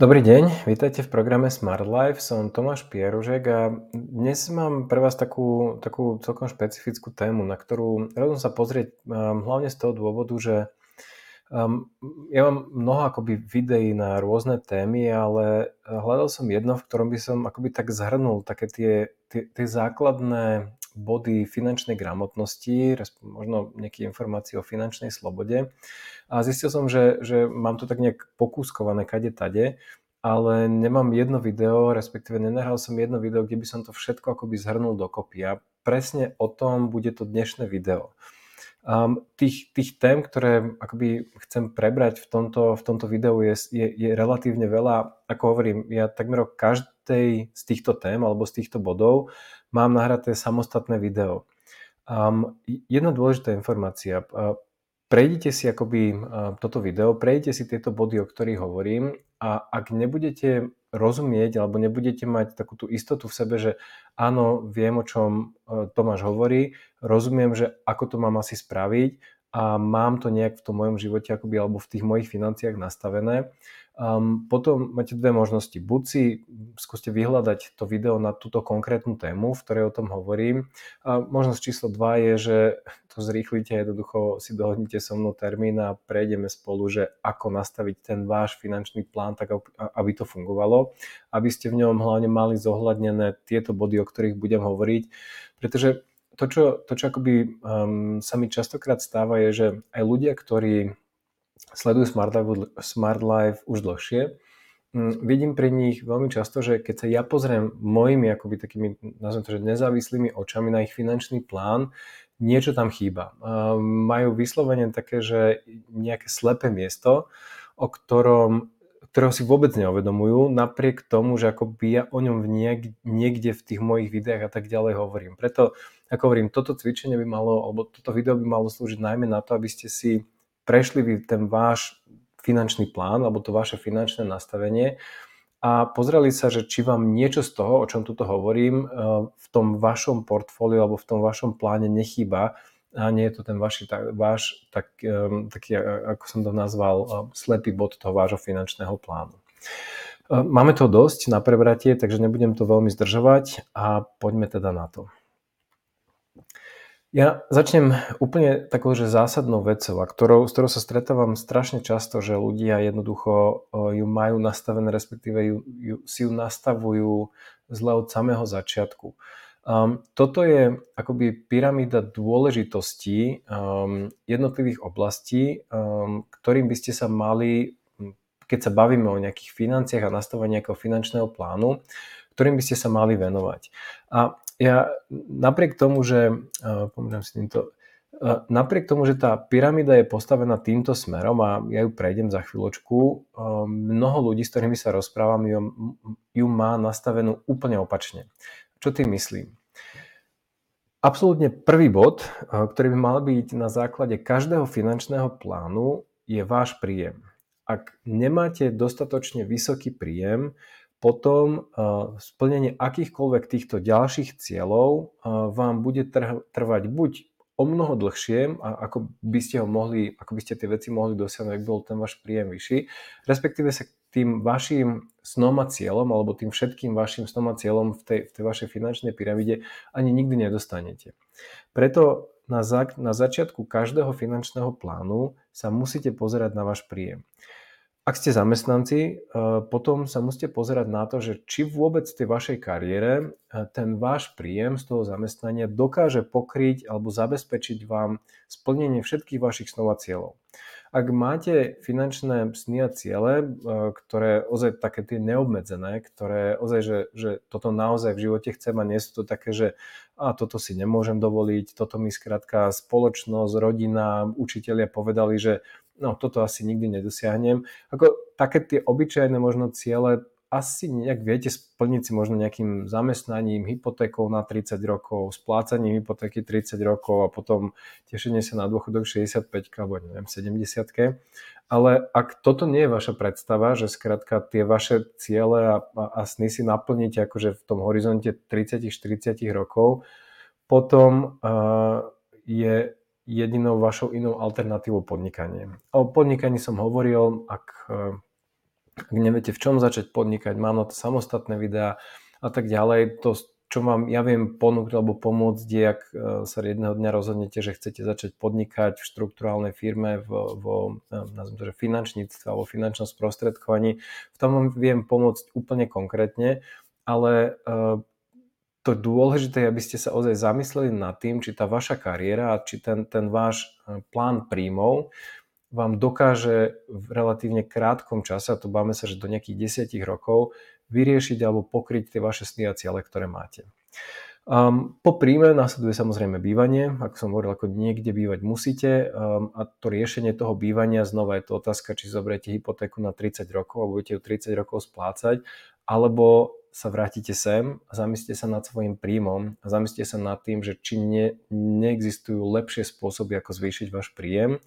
Dobrý deň, vítajte v programe Smart Life, som Tomáš Pieružek a dnes mám pre vás takú, takú celkom špecifickú tému, na ktorú rozum sa pozrieť um, hlavne z toho dôvodu, že um, ja mám mnoho akoby videí na rôzne témy, ale hľadal som jedno, v ktorom by som akoby tak zhrnul také tie, tie, tie základné body finančnej gramotnosti, možno nejaké informácie o finančnej slobode. A zistil som, že, že mám to tak nejak pokúskované kade tade, ale nemám jedno video, respektíve nenahral som jedno video, kde by som to všetko akoby zhrnul dokopy. A presne o tom bude to dnešné video. Um, tých, tých tém, ktoré akoby chcem prebrať v tomto, v tomto videu je, je, je relatívne veľa. Ako hovorím, ja takmer o každej z týchto tém alebo z týchto bodov mám nahraté samostatné video. Um, jedna dôležitá informácia. Prejdite si akoby toto video, prejdite si tieto body, o ktorých hovorím a ak nebudete rozumieť alebo nebudete mať takú tú istotu v sebe, že áno, viem, o čom uh, Tomáš hovorí, rozumiem, že ako to mám asi spraviť a mám to nejak v tom mojom živote akoby, alebo v tých mojich financiách nastavené, Um, potom máte dve možnosti. Buď si skúste vyhľadať to video na túto konkrétnu tému, v ktorej o tom hovorím. A možnosť číslo 2 je, že to zrýchlite, jednoducho si dohodnite so mnou termín a prejdeme spolu, že ako nastaviť ten váš finančný plán tak, aby to fungovalo, aby ste v ňom hlavne mali zohľadnené tieto body, o ktorých budem hovoriť, pretože to, čo, to, čo akoby um, sa mi častokrát stáva, je, že aj ľudia, ktorí sledujú Smart Life, Smart Life už dlhšie, mm, vidím pri nich veľmi často, že keď sa ja pozriem mojimi akoby takými, nazvem to, že nezávislými očami na ich finančný plán, niečo tam chýba. Majú vyslovene také, že nejaké slepé miesto, o ktorom ktorého si vôbec neuvedomujú, napriek tomu, že ako by ja o ňom niek- niekde v tých mojich videách a tak ďalej hovorím. Preto, ako hovorím, toto cvičenie by malo, alebo toto video by malo slúžiť najmä na to, aby ste si prešli vy ten váš finančný plán alebo to vaše finančné nastavenie a pozreli sa, že či vám niečo z toho, o čom tuto hovorím, eh, v tom vašom portfóliu alebo v tom vašom pláne nechýba a nie je to ten vaši, tak, váš, tak, ehm, taký, ako som to nazval, eh, slepý bod toho vášho finančného plánu. Eh, máme to dosť na prebratie, takže nebudem to veľmi zdržovať a poďme teda na to. Ja začnem úplne takou, že zásadnou vecou, a ktorou, s ktorou sa stretávam strašne často, že ľudia jednoducho ju majú nastavené, respektíve ju, ju, si ju nastavujú zle od samého začiatku. Um, toto je akoby pyramída dôležitosti um, jednotlivých oblastí, um, ktorým by ste sa mali, keď sa bavíme o nejakých financiách a nastavení nejakého finančného plánu, ktorým by ste sa mali venovať. A ja napriek tomu, že, uh, si týmto, uh, napriek tomu, že tá pyramída je postavená týmto smerom a ja ju prejdem za chvíľočku, uh, mnoho ľudí, s ktorými sa rozprávam, ju, ju má nastavenú úplne opačne. Čo tým myslím? Absolútne prvý bod, ktorý by mal byť na základe každého finančného plánu, je váš príjem. Ak nemáte dostatočne vysoký príjem, potom splnenie akýchkoľvek týchto ďalších cieľov vám bude trvať buď o mnoho dlhšie, ako by ste ho mohli, ako by ste tie veci mohli dosiahnuť, ak bol ten váš príjem vyšší, respektíve sa tým vašim snom a cieľom, alebo tým všetkým vašim snom a cieľom v tej, v tej vašej finančnej pyramíde ani nikdy nedostanete. Preto na, za, na začiatku každého finančného plánu sa musíte pozerať na váš príjem. Ak ste zamestnanci, eh, potom sa musíte pozerať na to, že či vôbec v tej vašej kariére eh, ten váš príjem z toho zamestnania dokáže pokryť alebo zabezpečiť vám splnenie všetkých vašich snov a cieľov. Ak máte finančné sny a ciele, eh, ktoré ozaj také tie neobmedzené, ktoré ozaj, že, že toto naozaj v živote chcem a nie sú to také, že a toto si nemôžem dovoliť, toto mi skrátka spoločnosť, rodina, učitelia povedali, že no toto asi nikdy nedosiahnem. Ako také tie obyčajné možno ciele asi nejak viete splniť si možno nejakým zamestnaním, hypotékou na 30 rokov, splácaním hypotéky 30 rokov a potom tešenie sa na dôchodok 65 alebo neviem 70 ale ak toto nie je vaša predstava, že skrátka tie vaše ciele a, a, a sny si naplníte akože v tom horizonte 30-40 rokov, potom uh, je jedinou vašou inou alternatívou podnikanie. O podnikaní som hovoril, ak, ak neviete v čom začať podnikať, mám na to samostatné videá a tak ďalej. To, čo vám ja viem ponúknuť alebo pomôcť, je, ak e, sa jedného dňa rozhodnete, že chcete začať podnikať v štruktúrálnej firme, vo, vo nazviem to, že finančníctve alebo finančnom sprostredkovaní. V tom vám viem pomôcť úplne konkrétne, ale uh, to dôležité je, aby ste sa ozaj zamysleli nad tým, či tá vaša kariéra či ten, ten váš e, plán príjmov vám dokáže v relatívne krátkom čase, a to báme sa, že do nejakých 10 rokov, vyriešiť alebo pokryť tie vaše sny a ciele, ktoré máte. Um, po príjme následuje samozrejme bývanie, ako som hovoril, ako niekde bývať musíte um, a to riešenie toho bývania, znova je to otázka, či zoberiete hypotéku na 30 rokov a budete ju 30 rokov splácať, alebo sa vrátite sem a zamyslite sa nad svojim príjmom a zamyslite sa nad tým, že či ne, neexistujú lepšie spôsoby, ako zvýšiť váš príjem.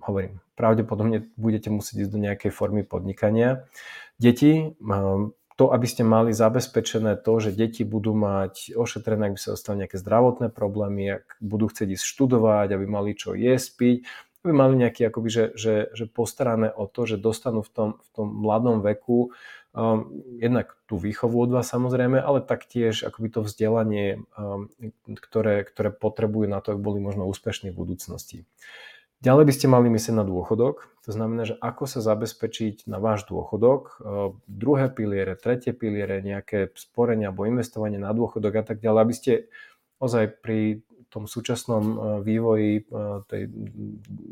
Hovorím, pravdepodobne budete musieť ísť do nejakej formy podnikania. Deti, um, to, aby ste mali zabezpečené to, že deti budú mať ošetrené, ak by sa dostali nejaké zdravotné problémy, ak budú chcieť ísť študovať, aby mali čo jesť, piť, aby mali nejaké akoby, že, že, že postarané o to, že dostanú v tom, v tom mladom veku um, jednak tú výchovu od vás samozrejme, ale taktiež akoby to vzdelanie, um, ktoré, ktoré potrebujú na to, aby boli možno úspešní v budúcnosti. Ďalej by ste mali myslieť na dôchodok, to znamená, že ako sa zabezpečiť na váš dôchodok, e, druhé piliere, tretie piliere, nejaké sporenie alebo investovanie na dôchodok a tak ďalej, aby ste ozaj pri tom súčasnom e, vývoji e, tej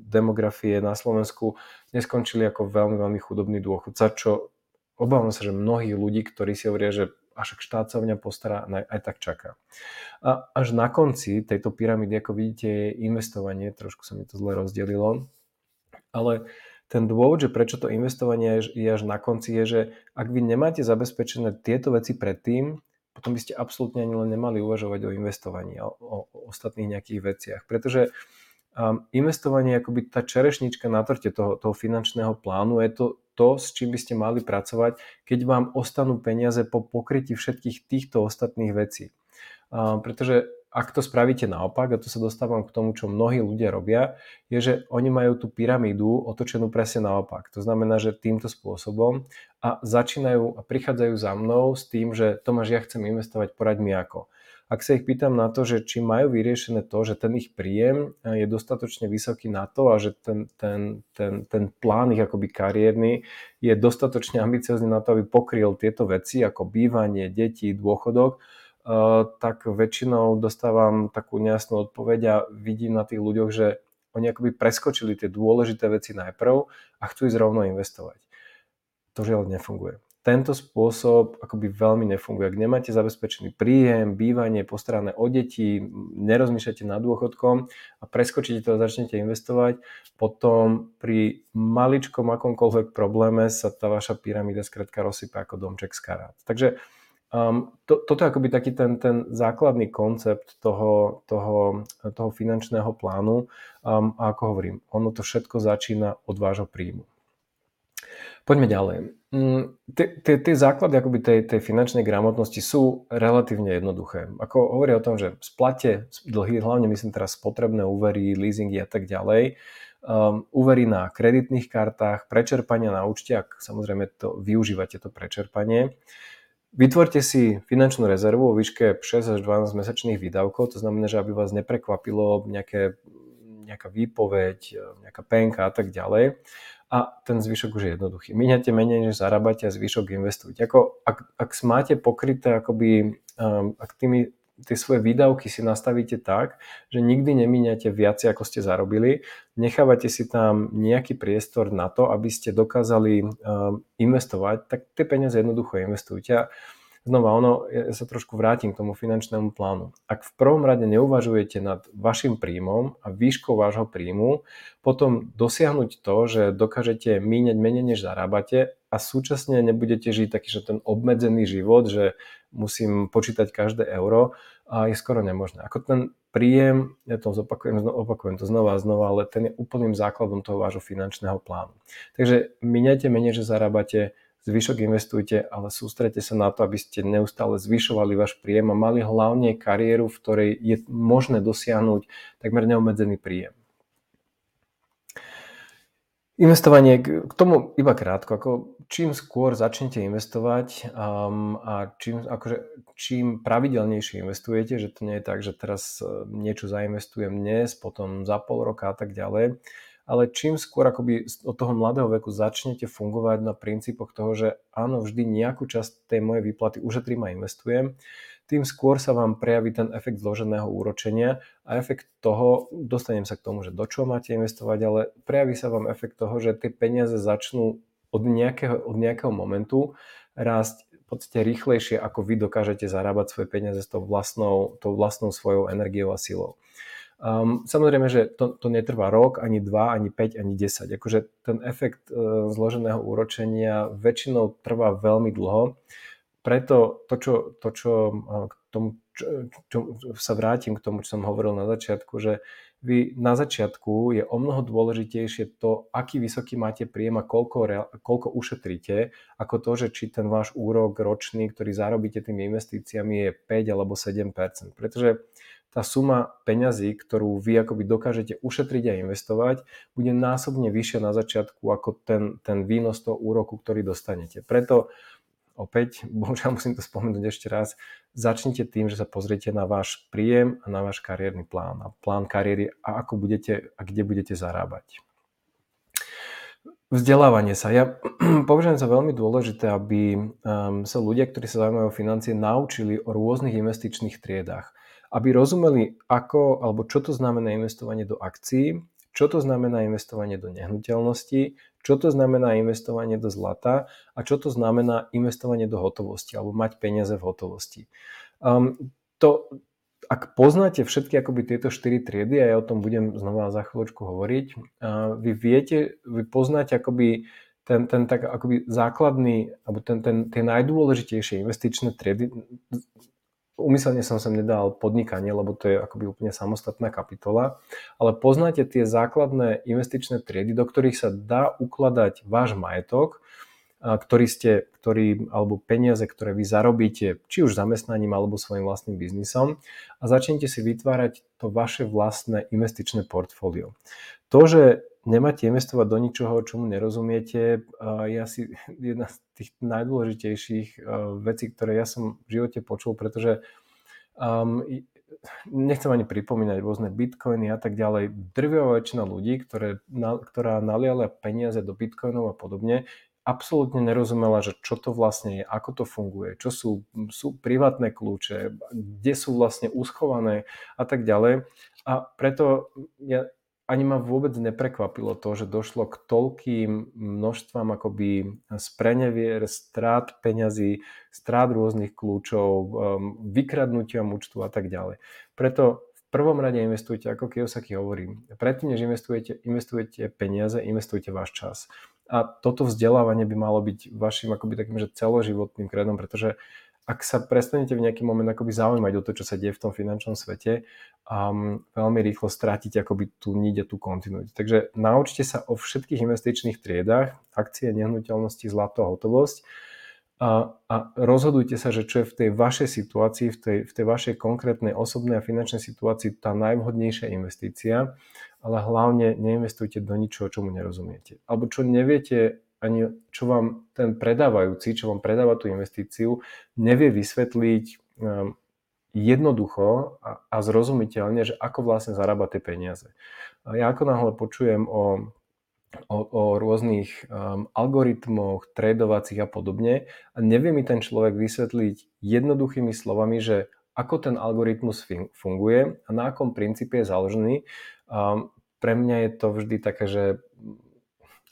demografie na Slovensku neskončili ako veľmi, veľmi chudobný dôchodca, čo obávam sa, že mnohí ľudí, ktorí si hovoria, že až štát sa o mňa postará, aj tak čaká. A až na konci tejto pyramídy, ako vidíte, je investovanie, trošku sa mi to zle rozdelilo, ale ten dôvod, že prečo to investovanie je až na konci, je, že ak vy nemáte zabezpečené tieto veci predtým, potom by ste absolútne ani len nemali uvažovať o investovaní, o, o, o ostatných nejakých veciach. Pretože um, investovanie je akoby tá čerešnička na torte toho, toho finančného plánu, je to to, s čím by ste mali pracovať, keď vám ostanú peniaze po pokrytí všetkých týchto ostatných vecí. Pretože ak to spravíte naopak, a to sa dostávam k tomu, čo mnohí ľudia robia, je, že oni majú tú pyramídu otočenú presne naopak. To znamená, že týmto spôsobom a začínajú a prichádzajú za mnou s tým, že Tomáš, ja chcem investovať, poraď mi ako. Ak sa ich pýtam na to, že či majú vyriešené to, že ten ich príjem je dostatočne vysoký na to a že ten, ten, ten, ten plán ich akoby kariérny je dostatočne ambiciozný na to, aby pokryl tieto veci ako bývanie, deti, dôchodok, tak väčšinou dostávam takú nejasnú odpoveď a vidím na tých ľuďoch, že oni akoby preskočili tie dôležité veci najprv a chcú ísť rovno investovať. To žiaľ nefunguje tento spôsob akoby veľmi nefunguje. Ak nemáte zabezpečený príjem, bývanie, postarané o deti, nerozmýšľate nad dôchodkom a preskočíte to a začnete investovať, potom pri maličkom akomkoľvek probléme sa tá vaša pyramída skrátka rozsype ako domček z karát. Takže um, to, toto je akoby taký ten, ten základný koncept toho, toho, toho finančného plánu um, a ako hovorím, ono to všetko začína od vášho príjmu. Poďme ďalej. Mm, tie základy akoby tej, tej finančnej gramotnosti sú relatívne jednoduché. Ako hovoria o tom, že splate dlhy, hlavne myslím teraz spotrebné úvery, leasingy a tak ďalej, um, úvery na kreditných kartách, prečerpania na účte, ak samozrejme to využívate to prečerpanie. Vytvorte si finančnú rezervu o výške 6 až 12 mesačných výdavkov, to znamená, že aby vás neprekvapilo nejaké, nejaká výpoveď, nejaká penka a tak ďalej a ten zvyšok už je jednoduchý. Míňate menej, než zarábate a zvyšok investujte. Ako, ak, ak máte pokryté, akoby, um, ak tými, tie svoje výdavky si nastavíte tak, že nikdy nemíňate viac, ako ste zarobili, nechávate si tam nejaký priestor na to, aby ste dokázali um, investovať, tak tie peniaze jednoducho investujte. A znova, ono, ja sa trošku vrátim k tomu finančnému plánu. Ak v prvom rade neuvažujete nad vašim príjmom a výškou vášho príjmu, potom dosiahnuť to, že dokážete míňať menej, než zarábate a súčasne nebudete žiť taký, že ten obmedzený život, že musím počítať každé euro, a je skoro nemožné. Ako ten príjem, ja to zopakujem, opakujem to znova a znova, ale ten je úplným základom toho vášho finančného plánu. Takže míňajte menej, že zarábate, zvyšok investujte, ale sústrete sa na to, aby ste neustále zvyšovali váš príjem a mali hlavne kariéru, v ktorej je možné dosiahnuť takmer neobmedzený príjem. Investovanie, k tomu iba krátko, ako čím skôr začnete investovať um, a čím, akože, čím pravidelnejšie investujete, že to nie je tak, že teraz uh, niečo zainvestujem dnes, potom za pol roka a tak ďalej, ale čím skôr akoby od toho mladého veku začnete fungovať na princípoch toho, že áno, vždy nejakú časť tej mojej výplaty ušetrím a investujem, tým skôr sa vám prejaví ten efekt zloženého úročenia a efekt toho, dostanem sa k tomu, že do čoho máte investovať, ale prejaví sa vám efekt toho, že tie peniaze začnú od nejakého, od nejakého momentu rásť v podstate rýchlejšie, ako vy dokážete zarábať svoje peniaze s tou vlastnou, tou vlastnou svojou energiou a silou. Um, samozrejme, že to, to netrvá rok, ani dva, ani 5, ani 10. Akože ten efekt uh, zloženého úročenia väčšinou trvá veľmi dlho preto to, čo, to, čo k tomu, čo, čo, sa vrátim k tomu, čo som hovoril na začiatku, že vy na začiatku je o mnoho dôležitejšie to, aký vysoký máte príjem a koľko, koľko ušetríte, ako to, že či ten váš úrok ročný, ktorý zarobíte tými investíciami je 5 alebo 7% Pretože tá suma peňazí, ktorú vy akoby dokážete ušetriť a investovať, bude násobne vyššia na začiatku ako ten, ten výnos toho úroku, ktorý dostanete. Preto opäť, bohužiaľ musím to spomenúť ešte raz, začnite tým, že sa pozriete na váš príjem a na váš kariérny plán a plán kariéry a ako budete a kde budete zarábať. Vzdelávanie sa. Ja považujem za veľmi dôležité, aby um, sa ľudia, ktorí sa zaujímajú o financie, naučili o rôznych investičných triedách. Aby rozumeli, ako alebo čo to znamená investovanie do akcií, čo to znamená investovanie do nehnuteľnosti, čo to znamená investovanie do zlata a čo to znamená investovanie do hotovosti alebo mať peniaze v hotovosti. Um, to, ak poznáte všetky akoby tieto štyri triedy, a ja o tom budem znova za chvíľočku hovoriť, uh, vy viete, vy poznáte akoby ten, ten tak akoby základný, alebo ten, ten, tie najdôležitejšie investičné triedy, Umyselne som sem nedal podnikanie, lebo to je akoby úplne samostatná kapitola, ale poznáte tie základné investičné triedy, do ktorých sa dá ukladať váš majetok, ktorý ste, ktorý, alebo peniaze, ktoré vy zarobíte, či už zamestnaním alebo svojim vlastným biznisom a začnete si vytvárať to vaše vlastné investičné portfólio. To, že nemáte investovať do ničoho, čomu nerozumiete, je asi jedna z tých najdôležitejších vecí, ktoré ja som v živote počul, pretože um, nechcem ani pripomínať rôzne bitcoiny a tak ďalej. Drvivá väčšina ľudí, ktoré, na, ktorá naliala peniaze do bitcoinov a podobne, absolútne nerozumela, že čo to vlastne je, ako to funguje, čo sú, sú privátne kľúče, kde sú vlastne uschované a tak ďalej. A preto ja ani ma vôbec neprekvapilo to, že došlo k toľkým množstvám akoby sprenevier, strát peňazí, strát rôznych kľúčov, um, vykradnutia účtu a tak ďalej. Preto v prvom rade investujte, ako Kiyosaki hovorí, predtým, než investujete, investujete peniaze, investujte váš čas. A toto vzdelávanie by malo byť vašim akoby takým, že celoživotným kredom, pretože ak sa prestanete v nejaký moment akoby zaujímať o to, čo sa deje v tom finančnom svete, um, veľmi rýchlo strátite akoby tú niť a tú kontinuitu. Takže naučte sa o všetkých investičných triedách, akcie, nehnuteľnosti, zlato, hotovosť a, a rozhodujte sa, že čo je v tej vašej situácii, v tej, v tej vašej konkrétnej osobnej a finančnej situácii tá najvhodnejšia investícia, ale hlavne neinvestujte do ničoho, čomu nerozumiete. Alebo čo neviete ani čo vám ten predávajúci, čo vám predáva tú investíciu, nevie vysvetliť um, jednoducho a, zrozumiteľne, že ako vlastne zarába tie peniaze. Ja ako náhle počujem o, o, o rôznych um, algoritmoch, tradovacích a podobne a nevie mi ten človek vysvetliť jednoduchými slovami, že ako ten algoritmus funguje a na akom princípe je založený, um, pre mňa je to vždy také, že